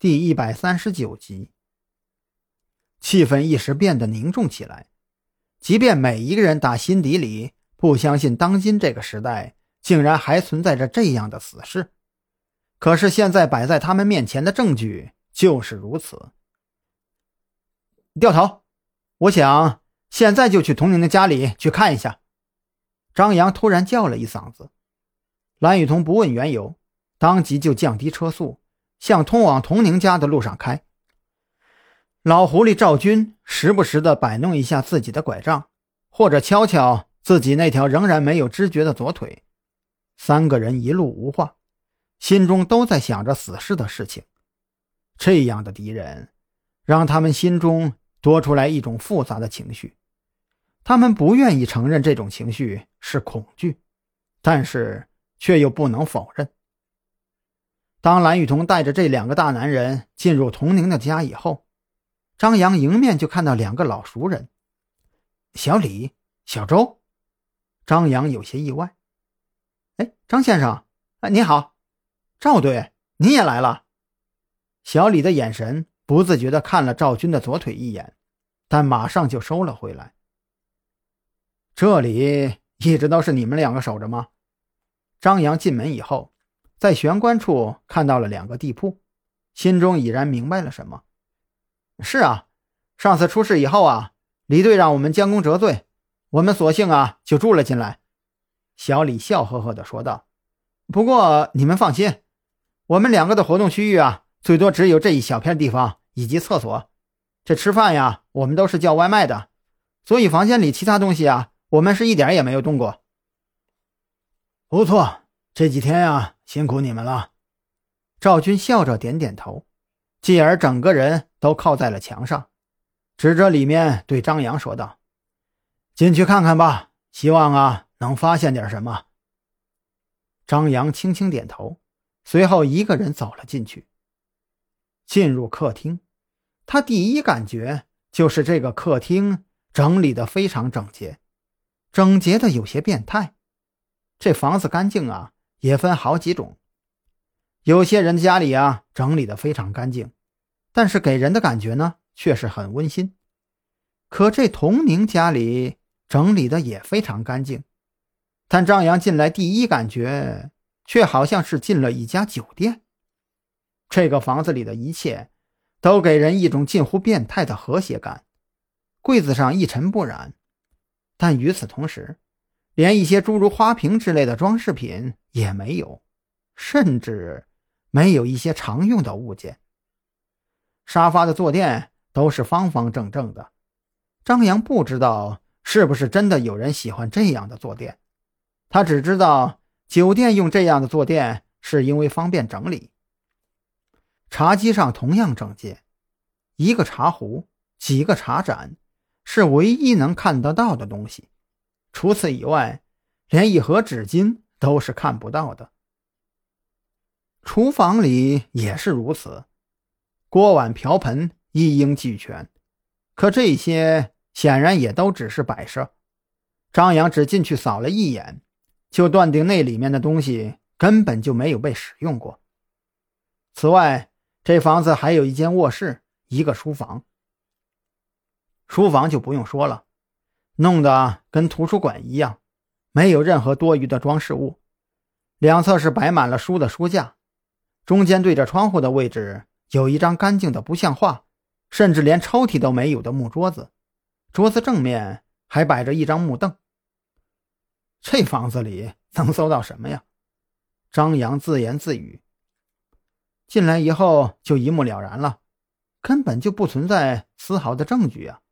第一百三十九集，气氛一时变得凝重起来。即便每一个人打心底里不相信当今这个时代竟然还存在着这样的死事，可是现在摆在他们面前的证据就是如此。掉头，我想现在就去童宁的家里去看一下。张扬突然叫了一嗓子，蓝雨桐不问缘由，当即就降低车速。向通往童宁家的路上开。老狐狸赵军时不时的摆弄一下自己的拐杖，或者敲敲自己那条仍然没有知觉的左腿。三个人一路无话，心中都在想着死士的事情。这样的敌人，让他们心中多出来一种复杂的情绪。他们不愿意承认这种情绪是恐惧，但是却又不能否认。当蓝雨桐带着这两个大男人进入童宁的家以后，张扬迎面就看到两个老熟人，小李、小周。张扬有些意外：“哎，张先生，哎，你好，赵队，你也来了。”小李的眼神不自觉地看了赵军的左腿一眼，但马上就收了回来。这里一直都是你们两个守着吗？张扬进门以后。在玄关处看到了两个地铺，心中已然明白了什么。是啊，上次出事以后啊，李队让我们将功折罪，我们索性啊就住了进来。小李笑呵呵地说道：“不过你们放心，我们两个的活动区域啊，最多只有这一小片地方以及厕所。这吃饭呀，我们都是叫外卖的，所以房间里其他东西啊，我们是一点也没有动过。不错。”这几天呀，辛苦你们了。赵军笑着点点头，继而整个人都靠在了墙上，指着里面对张扬说道：“进去看看吧，希望啊能发现点什么。”张扬轻轻点头，随后一个人走了进去。进入客厅，他第一感觉就是这个客厅整理的非常整洁，整洁的有些变态。这房子干净啊。也分好几种，有些人家里啊整理的非常干净，但是给人的感觉呢却是很温馨。可这童宁家里整理的也非常干净，但张扬进来第一感觉却好像是进了一家酒店。这个房子里的一切都给人一种近乎变态的和谐感，柜子上一尘不染，但与此同时。连一些诸如花瓶之类的装饰品也没有，甚至没有一些常用的物件。沙发的坐垫都是方方正正的。张扬不知道是不是真的有人喜欢这样的坐垫，他只知道酒店用这样的坐垫是因为方便整理。茶几上同样整洁，一个茶壶、几个茶盏是唯一能看得到的东西。除此以外，连一盒纸巾都是看不到的。厨房里也是如此，锅碗瓢盆一应俱全，可这些显然也都只是摆设。张扬只进去扫了一眼，就断定那里面的东西根本就没有被使用过。此外，这房子还有一间卧室，一个书房。书房就不用说了。弄得跟图书馆一样，没有任何多余的装饰物。两侧是摆满了书的书架，中间对着窗户的位置有一张干净的不像话，甚至连抽屉都没有的木桌子。桌子正面还摆着一张木凳。这房子里能搜到什么呀？张扬自言自语。进来以后就一目了然了，根本就不存在丝毫的证据啊。